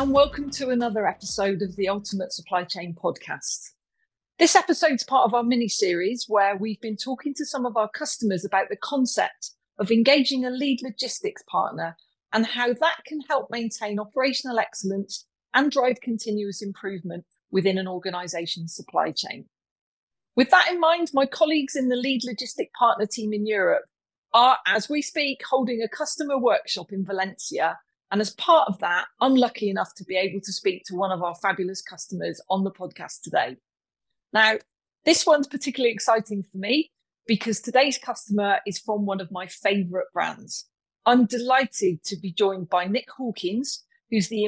and welcome to another episode of the Ultimate Supply Chain Podcast. This episode's part of our mini series where we've been talking to some of our customers about the concept of engaging a lead logistics partner and how that can help maintain operational excellence and drive continuous improvement within an organization's supply chain. With that in mind, my colleagues in the lead logistic partner team in Europe are, as we speak, holding a customer workshop in Valencia. And as part of that, I'm lucky enough to be able to speak to one of our fabulous customers on the podcast today. Now, this one's particularly exciting for me because today's customer is from one of my favorite brands. I'm delighted to be joined by Nick Hawkins, who's the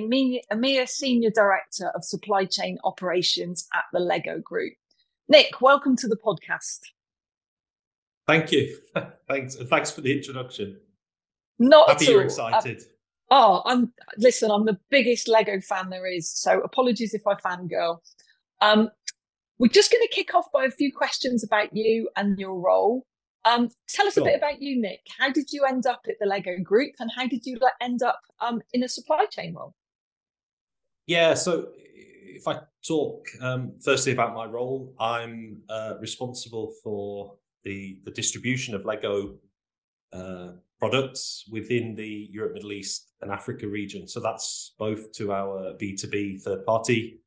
EMEA Senior Director of Supply Chain Operations at the Lego Group. Nick, welcome to the podcast. Thank you. thanks. Thanks for the introduction. Not Happy at you're all. Uh, excited. Oh, I'm listen. I'm the biggest Lego fan there is. So apologies if I fangirl. Um, we're just going to kick off by a few questions about you and your role. Um, tell us Sure. a bit about you, Nick. How did you end up at the Lego Group, and how did you end up um, in a supply chain role? Yeah. So if I talk um, firstly about my role, I'm uh, responsible for the the distribution of Lego uh, products within the Europe, Middle East, and Africa region. So that's both to our B two B third party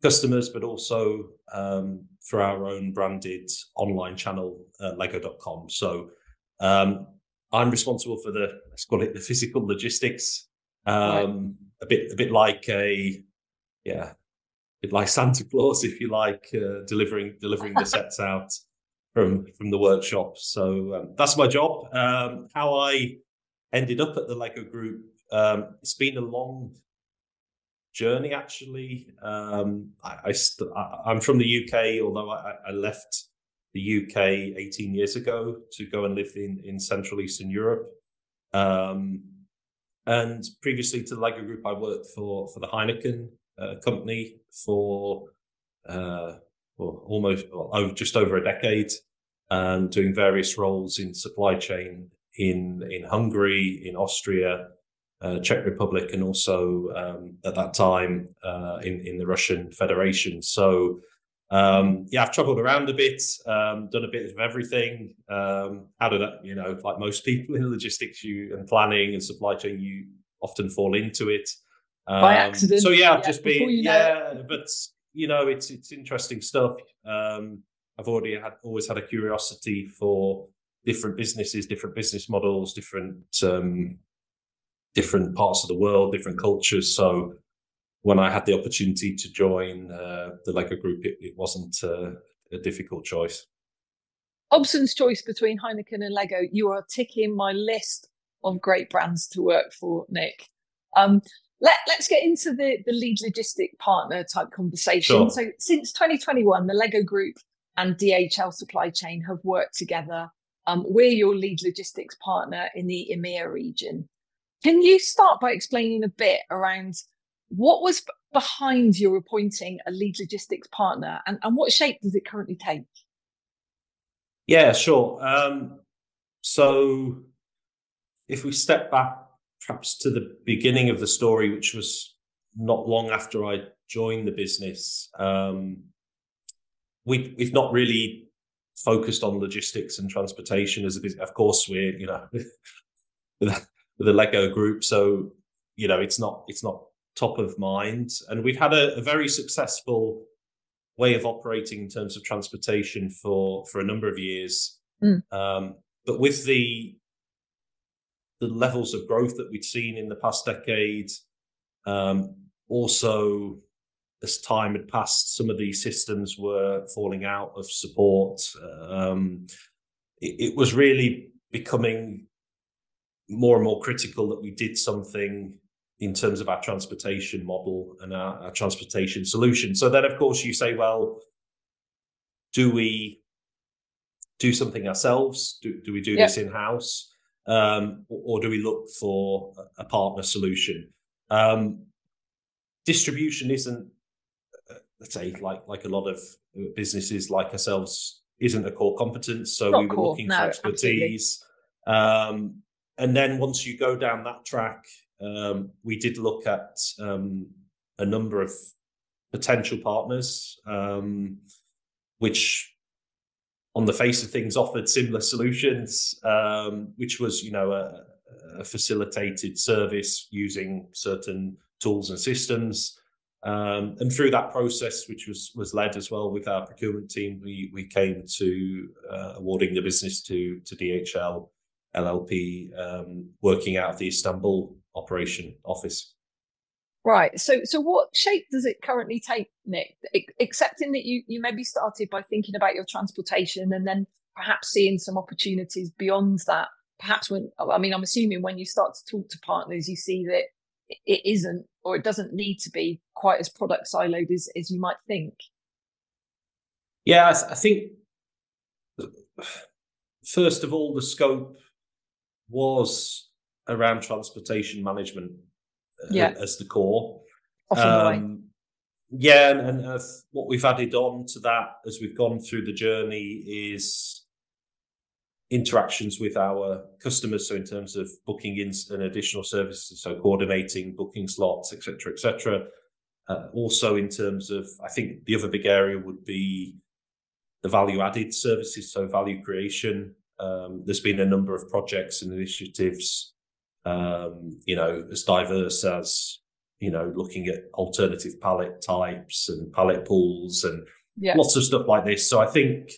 customers, but also um, through our own branded online channel, uh, Lego.com. So um, I'm responsible for the let's call it the physical logistics. Um, A bit, a bit like a yeah, a bit like Santa Claus, if you like, uh, delivering delivering the sets out from from the workshop. So um, that's my job. Um, how I ended up at the Lego Group, um, it's been a long journey actually. Um, I, I I'm from the UK, although I, I left the UK 18 years ago to go and live in in Central Eastern Europe. Um, and previously to the Lego Group, I worked for for the Heineken uh, company for uh, well, almost over, just over a decade, and doing various roles in supply chain in in Hungary, in Austria, uh, Czech Republic, and also um, at that time uh, in in the Russian Federation. So. Um, yeah, I've traveled around a bit, um, done a bit of everything. Um, how did I, you know, like most people in logistics, you and planning and supply chain, you often fall into it By um, accident, So yeah, I've yeah, just been yeah, but you know, it's it's interesting stuff. Um, I've already had always had a curiosity for different businesses, different business models, different um, different parts of the world, different cultures. So when I had the opportunity to join uh, the Lego Group, it, it wasn't uh, a difficult choice. Hobson's choice between Heineken and Lego. You are ticking my list of great brands to work for, Nick. Um, let, let's get into the, the lead logistic partner type conversation. Sure. So, since 2021, the Lego Group and DHL Supply Chain have worked together. Um, we're your lead logistics partner in the EMEA region. Can you start by explaining a bit around what was behind your appointing a lead logistics partner and, and what shape does it currently take? Yeah, sure. Um, so if we step back perhaps to the beginning of the story, which was not long after I joined the business, um, we, we've not really focused on logistics and transportation as a business. Of course, we're, you know, with, the Lego group. So, you know, it's not, it's not top of mind. And we've had a, a very successful way of operating in terms of transportation for for a number of years. Mm. Um, but with the the levels of growth that we'd seen in the past decade, um, also as time had passed, some of these systems were falling out of support. Um, it, it was really becoming more and more critical that we did something in terms of our transportation model and our, our transportation solution. So then, of course, you say, well, do we do something ourselves? Do, do we do Yeah. this in house? Um, or, or do we look for a a partner solution? Um, distribution isn't, uh, let's say, like like a lot of uh, businesses like ourselves, isn't a core competence. So Not we were core, looking no, for expertise. Um, and then once you go down that track, um, we did look at um, a number of potential partners, um, which on the face of things offered similar solutions, um, which was, you know, a, a, facilitated service using certain tools and systems. Um, and through that process, which was was led as well with our procurement team, we we came to uh, awarding the business to to DHL LLP, um, working out of the Istanbul operation office. Right. So, so what shape does it currently take, Nick? Accepting that you you maybe started by thinking about your transportation, and then perhaps seeing some opportunities beyond that. Perhaps when I mean, I'm assuming when you start to talk to partners, you see that it isn't or it doesn't need to be quite as product siloed as, as you might think. Yeah, I, think first of all, the scope was around transportation management yeah. as the core. Um, yeah, and, and uh, what we've added on to that as we've gone through the journey is interactions with our customers. So in terms of booking in an additional services, so coordinating booking slots, etc., etc. Uh, also in terms of, I think the other big area would be the value added services, so value creation. Um, there's been a number of projects and initiatives um, you know, as diverse as, you know, looking at alternative pallet types and pallet pools and yeah. lots of stuff like this. So I think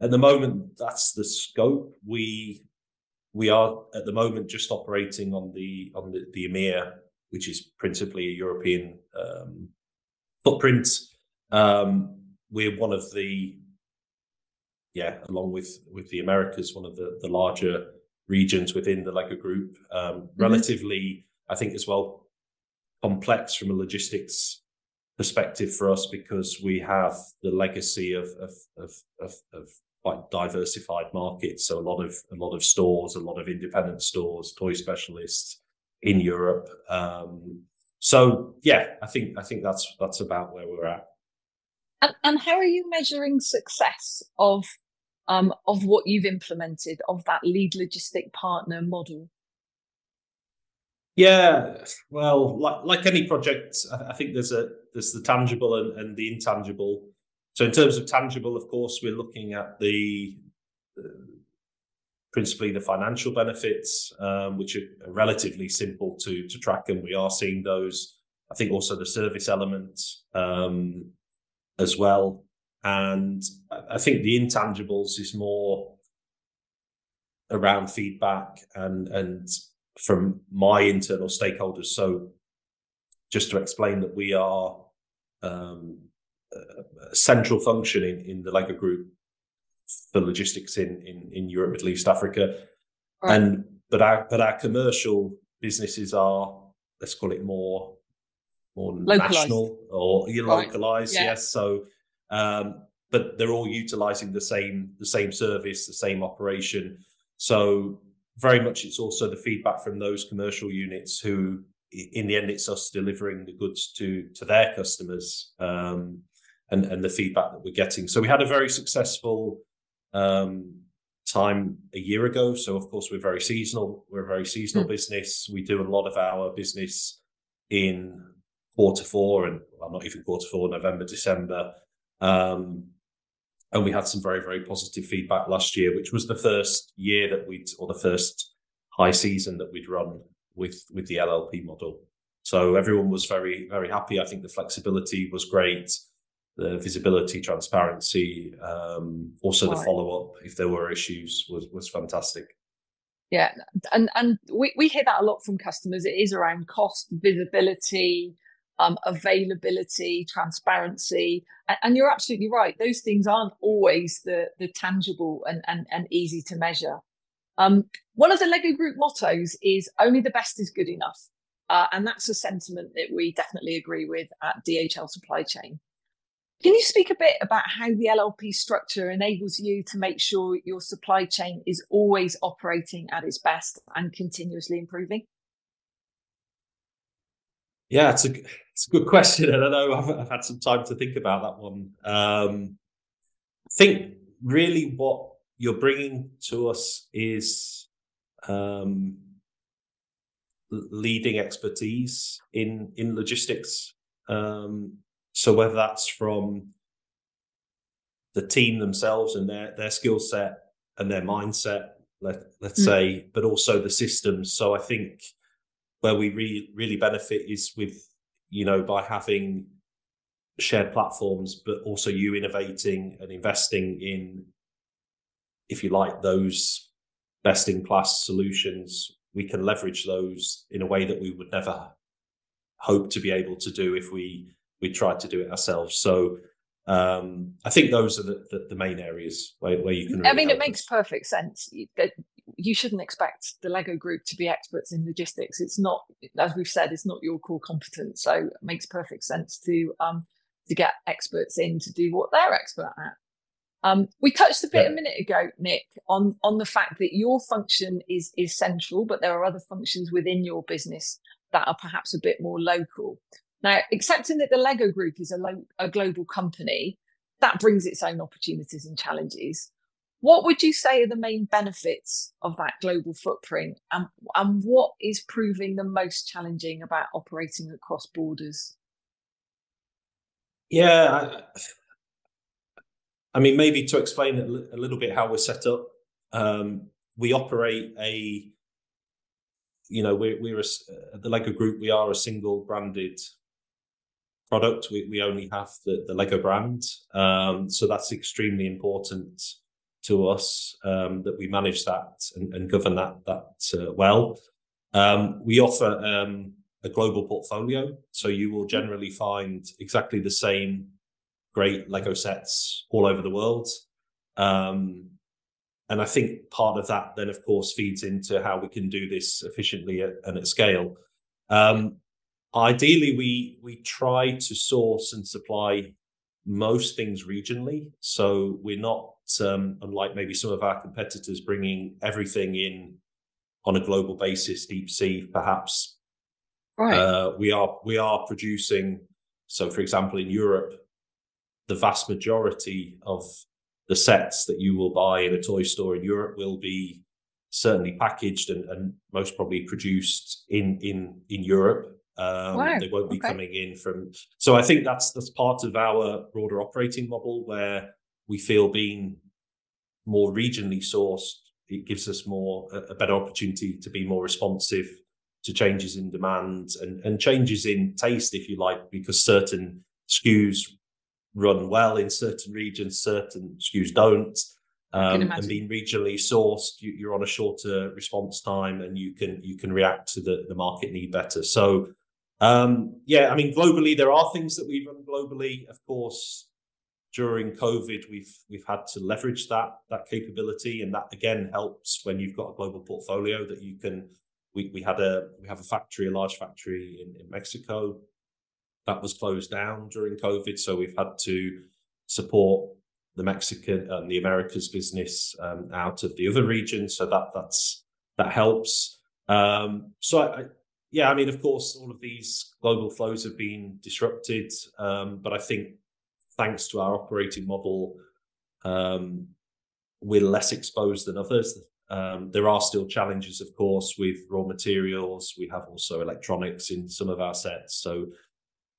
at the moment that's the scope. We we are at the moment just operating on the on the, the EMEA, which is principally a European um, footprint. Um, we're one of the yeah, along with with the Americas, one of the the larger regions within the Lego group. Um, mm-hmm. Relatively, I think, as well, complex from a logistics perspective for us because we have the legacy of of of, of, of quite diversified markets. So a lot of a lot of stores, a lot of independent stores, toy specialists in Europe. Um, so yeah, I think I think that's that's about where we're at. And, and how are you measuring success of um, of what you've implemented of that lead logistic partner model? Yeah, well, like, like any project, I, think there's a there's the tangible and, and the intangible. So in terms of tangible, of course, we're looking at the uh, principally the financial benefits, um, which are relatively simple to to track, and we are seeing those. I think also the service element um, as well. And I think the intangibles is more around feedback and and from my internal stakeholders. So just to explain that we are um, a central function in, in the Lego Group for logistics in, in, in Europe, Middle East, Africa. Right. And but our but our commercial businesses are, let's call it more more localized. national or right. localized, yeah. yes. So um, but they're all utilizing the same the same service, the same operation. So very much it's also the feedback from those commercial units who in the end it's us delivering the goods to to their customers um, and and the feedback that we're getting. So we had a very successful um, time a year ago. So of course we're very seasonal. We're a very seasonal mm. business. We do a lot of our business in quarter four and well, not even quarter four november december um, and we had some very, very positive feedback last year, which was the first year that we'd, or the first high season that we'd run with with the LLP model. So everyone was very, very happy. I think the flexibility was great, the visibility, transparency, um, also the follow up if there were issues was was fantastic. Yeah, and and we, we hear that a lot from customers. It is around cost, visibility, um, availability, transparency. And, and, you're absolutely right. Those things aren't always the, the tangible and, and, and easy to measure. Um, one of the Lego Group mottos is only the best is good enough. Uh, and that's a sentiment that we definitely agree with at DHL Supply Chain. Can you speak a bit about how the LLP structure enables you to make sure your supply chain is always operating at its best and continuously improving? Yeah, it's a it's a good question, and I know I've, I've had some time to think about that one. Um, I think really what you're bringing to us is um, leading expertise in in logistics. Um, so whether that's from the team themselves and their their skill set and their mindset, let let's mm. say, but also the systems. So I think where we really really benefit is with you know by having shared platforms, but also you innovating and investing in, if you like, those best in class solutions. We can leverage those in a way that we would never hope to be able to do if we we tried to do it ourselves. So um, I think those are the, the, the main areas where, where you can. Really I mean, it makes us. perfect sense you shouldn't expect the Lego Group to be experts in logistics. It's not, as we've said, it's not your core competence. So it makes perfect sense to um, to get experts in to do what they're expert at. Um, we touched a bit yeah. a minute ago, Nick, on on the fact that your function is is central, but there are other functions within your business that are perhaps a bit more local. Now, accepting that the Lego Group is a, lo- a global company, that brings its own opportunities and challenges. What would you say are the main benefits of that global footprint, and, and what is proving the most challenging about operating across borders? Yeah, I, I mean, maybe to explain a little bit how we're set up, um, we operate a, you know, we're, we're a, the Lego Group. We are a single branded product. We, we only have the, the Lego brand. Um, so that's extremely important to us um, that we manage that and, and govern that that uh, well. Um, we offer um, a global portfolio, so you will generally find exactly the same great Lego sets all over the world. Um, and I think part of that then, of course, feeds into how we can do this efficiently and at scale. Um, Ideally, we we try to source and supply most things regionally, so we're not um, unlike maybe some of our competitors bringing everything in on a global basis, deep sea perhaps. Right. Uh, we are we are producing. So, for example, in Europe, the vast majority of the sets that you will buy in a toy store in Europe will be certainly packaged and, and most probably produced in in in Europe. Um, wow. They won't be okay. coming in from. So I think that's that's part of our broader operating model where we feel being more regionally sourced, it gives us more a, a better opportunity to be more responsive to changes in demand and, and changes in taste, if you like, because certain SKUs run well in certain regions, certain SKUs don't. Um, and being regionally sourced, you, are on a shorter response time, and you can you can react to the, the market need better. So um, yeah, I mean, globally, there are things that we run globally. Of course, during COVID, we've we've had to leverage that that capability, and that again helps when you've got a global portfolio that you can. We we had a we have a factory, a large factory in, in Mexico, that was closed down during COVID, so we've had to support the Mexican and the Americas business um, out of the other regions. So that that's that helps. Um, so I, yeah, I mean, of course, all of these global flows have been disrupted, um, but I think thanks to our operating model, um, we're less exposed than others. Um, there are still challenges, of course, with raw materials. We have also electronics in some of our sets. So,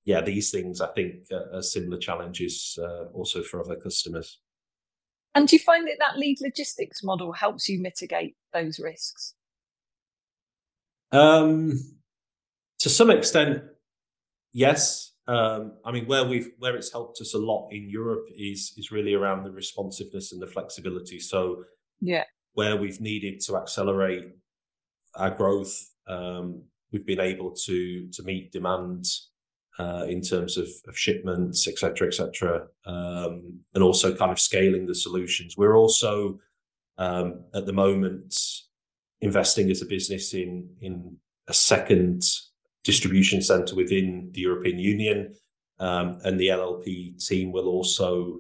yeah, these things I think are, similar challenges uh, also for other customers. And do you find that that lead logistics model helps you mitigate those risks? Um, to some extent, yes. Um, I mean, where we've where it's helped us a lot in Europe is is really around the responsiveness and the flexibility. So, yeah, where we've needed to accelerate our growth, um, we've been able to to meet demand uh, in terms of, of shipments, etc., etc., um, and also kind of scaling the solutions. We're also um, at the moment investing as a business in in a second distribution center within the European Union. Um, and the LLP team will also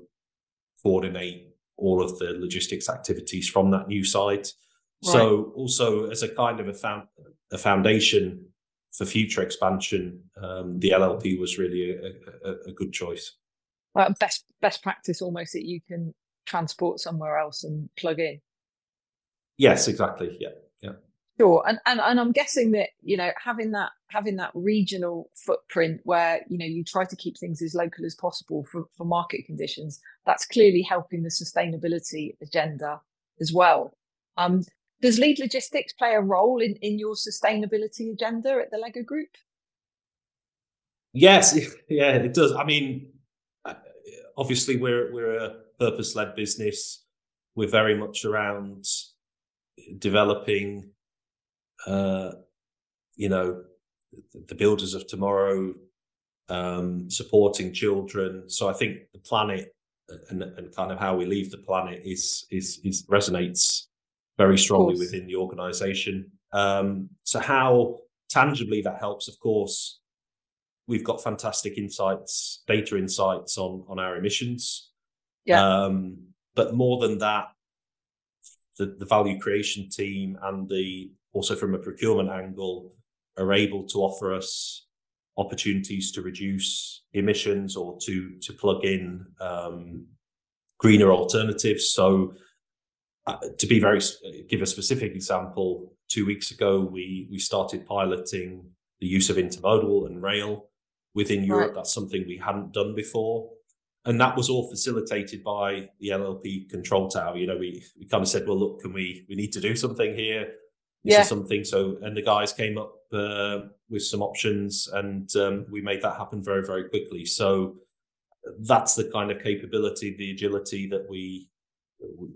coordinate all of the logistics activities from that new site. Right. So, also as a kind of a, found, a foundation for future expansion, um, the LLP was really a, a, a good choice. Well, best best practice almost that you can transport somewhere else and plug in. Yes, exactly. Yeah. Sure, and, and and I'm guessing that you know having that having that regional footprint where you know you try to keep things as local as possible for, for market conditions. That's clearly helping the sustainability agenda as well. Um, does lead logistics play a role in in your sustainability agenda at the Lego Group? Yes, yeah, it does. I mean, uh, obviously we're we're a purpose led business. We're very much around developing uh, you know, the builders of tomorrow, um, supporting children. So I think the planet and, and kind of how we leave the planet is is, is resonates very strongly within the organization. Um, so how tangibly that helps, of course, we've got fantastic insights, data insights on on our emissions. Yeah. Um, but more than that, the, the value creation team and the also from a procurement angle, are able to offer us opportunities to reduce emissions or to to plug in um, greener alternatives. So, uh, to be very give a specific example, two weeks ago we we started piloting the use of intermodal and rail within Europe. Right. That's something we hadn't done before. And that was all facilitated by the LLP control tower. You know, we, we kind of said, well, look, can we we need to do something here yeah. something. So, and the guys came up uh, with some options, and um, we made that happen very, very quickly. So, that's the kind of capability, the agility that we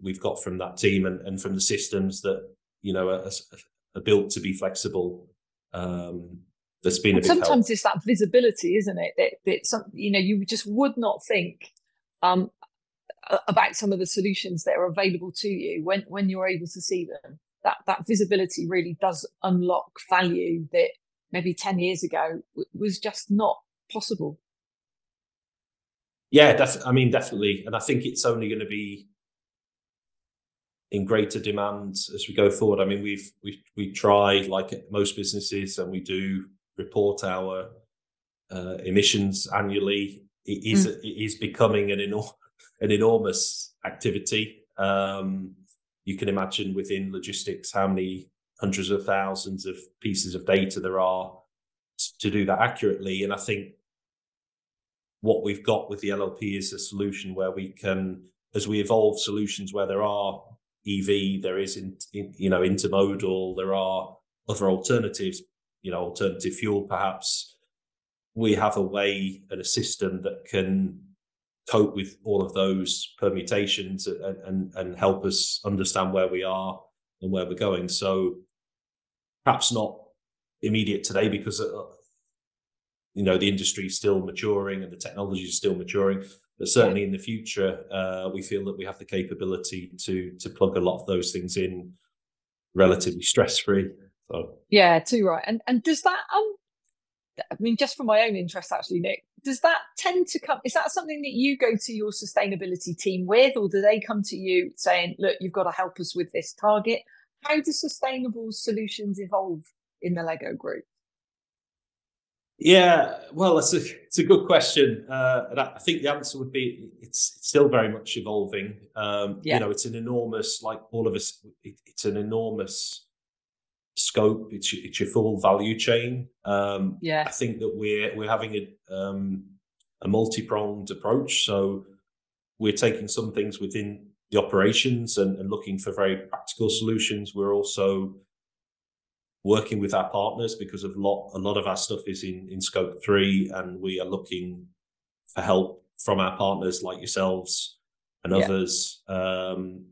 we've got from that team, and, and from the systems that you know are, are built to be flexible. Um, that's been and sometimes help. it's that visibility, isn't it? That, that some, you know you just would not think um, about some of the solutions that are available to you when when you're able to see them that that visibility really does unlock value that maybe 10 years ago was just not possible. Yeah def- i mean definitely. And i think it's only going to be in greater demand as we go forward. I mean we've we we try like most businesses and we do report our uh, emissions annually. It is mm. it is becoming an enor- an enormous activity. Um, you can imagine within logistics how many hundreds of thousands of pieces of data there are to do that accurately. And I think what we've got with the LLP is a solution where we can, as we evolve solutions where there are EV, there is in, in, you know intermodal, there are other alternatives, you know alternative fuel perhaps. We have a way and a system that can cope with all of those permutations and, and, and help us understand where we are and where we're going. So perhaps not immediate today because uh, you know the industry is still maturing and the technology is still maturing but certainly in the future uh, we feel that we have the capability to to plug a lot of those things in relatively stress free so. Yeah too right. And and does that um i mean just for my own interest actually nick does that tend to come is that something that you go to your sustainability team with or do they come to you saying look you've got to help us with this target. How do sustainable solutions evolve in the lego group? Yeah well it's a it's a good question. Uh, and i think the answer would be it's, it's still very much evolving. Um, yeah. you know it's an enormous like all of us it, it's an enormous scope. It's it's your full value chain. Um, yeah, I think that we're we're having a um, a multi pronged approach. So we're taking some things within the operations and, and looking for very practical solutions. We're also working with our partners because of lot a lot of our stuff is in in scope three, and we are looking for help from our partners like yourselves and yeah. others um,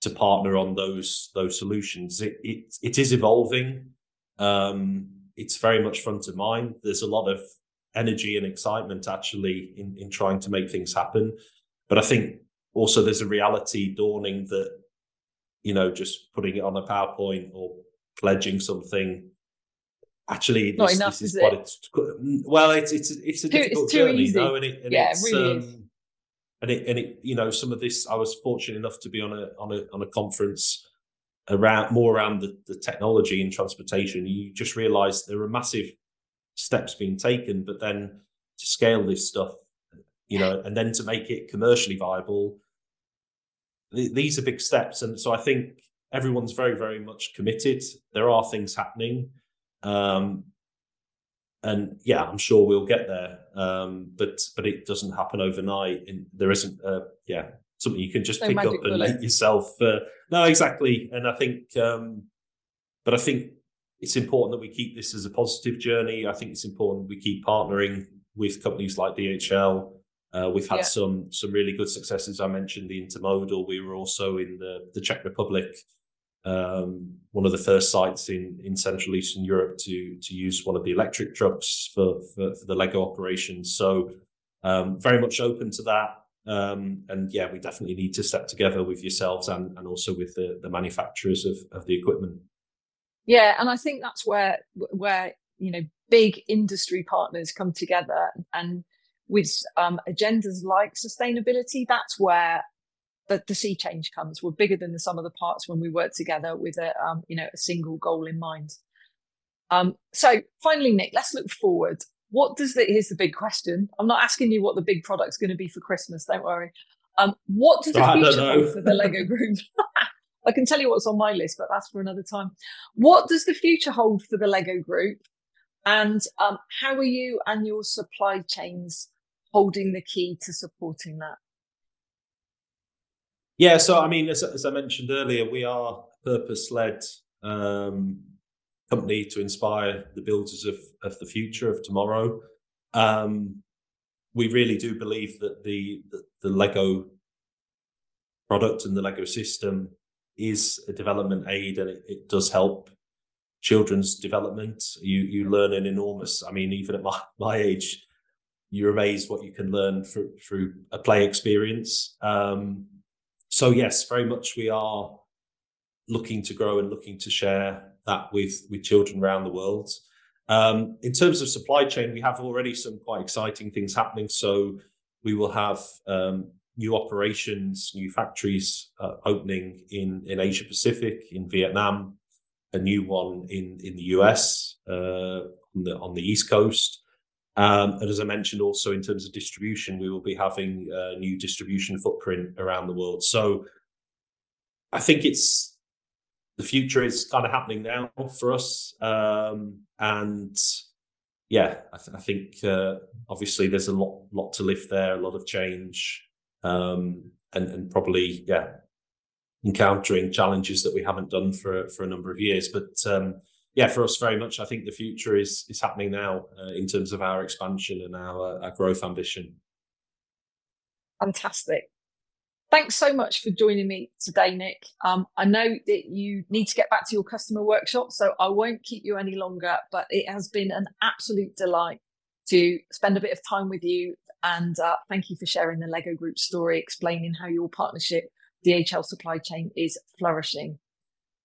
to partner on those those solutions. It it, it is evolving. Um, it's very much front of mind. There's a lot of energy and excitement actually in in trying to make things happen. But I think also there's a reality dawning that you know just putting it on a PowerPoint or pledging something actually not this, enough, this is, is what it? it's well it's it's it's a difficult it's journey easy. though and it and yeah, it really um, is and it and it you know some of this I was fortunate enough to be on a on a on a conference around more around the, the technology and transportation. You just realize there are massive steps being taken, but then to scale this stuff, you know, and then to make it commercially viable, th- these are big steps. And so I think everyone's very, very much committed. There are things happening. Um, and yeah, I'm sure we'll get there. Um, but but it doesn't happen overnight. And there isn't, uh, yeah, something you can just no pick up and make yourself. Uh, no, exactly. And I think, um, but I think it's important that we keep this as a positive journey. I think it's important we keep partnering with companies like DHL. Uh, we've had yeah. some some really good successes. I mentioned the intermodal. We were also in the, the Czech Republic um, one of the first sites in, in Central Eastern Europe to to use one of the electric trucks for for, for the Lego operations. So um, very much open to that. Um, and yeah, we definitely need to step together with yourselves and, and also with the, the manufacturers of, of the equipment. Yeah, and I think that's where where you know big industry partners come together and with um, agendas like sustainability. That's where the, the sea change comes. We're bigger than the sum of the parts when we work together with a um, you know a single goal in mind. Um, so finally, Nick, let's look forward. What does the here's the big question. I'm not asking you what the big product's going to be for Christmas. Don't worry. Um, what does the future hold for the Lego Group? I can tell you what's on my list, but that's for another time. What does the future hold for the Lego Group? And um, how are you and your supply chains holding the key to supporting that? Yeah, so I mean, as, as I mentioned earlier, we are purpose-led um, company to inspire the builders of of the future of tomorrow. Um, we really do believe that the, the, the Lego product and the Lego system is a development aid, and it, it does help children's development. You you learn an enormous. I mean, even at my my age, you're amazed what you can learn through through a play experience. Um, so yes, very much we are looking to grow and looking to share that with with children around the world. Um, in terms of supply chain, we have already some quite exciting things happening. So we will have um, new operations, new factories uh, opening in in Asia Pacific, in Vietnam, a new one in in the US uh, on the on the East Coast. Um, and as I mentioned, also in terms of distribution, we will be having a new distribution footprint around the world. So I think it's the future is kind of happening now for us. Um, and yeah, I, th- I think uh, obviously there's a lot, lot to lift there, a lot of change, um, and, and probably yeah, encountering challenges that we haven't done for for a number of years. But um, yeah, for us, very much, I think the future is is happening now uh, in terms of our expansion and our, our growth ambition. Fantastic. Thanks so much for joining me today, Nick. Um, I know that you need to get back to your customer workshop, so I won't keep you any longer, but it has been an absolute delight to spend a bit of time with you. And uh, thank you for sharing the Lego Group story, explaining how your partnership, DHL supply chain, is flourishing.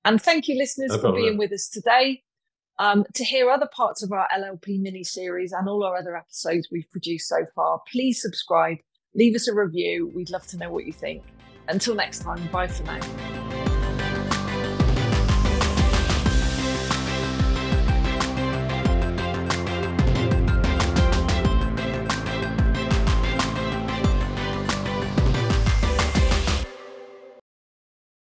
And thank you, listeners, no for being with us today. Um, to hear other parts of our LLP mini series and all our other episodes we've produced so far, please subscribe, leave us a review. We'd love to know what you think. Until next time, bye for now.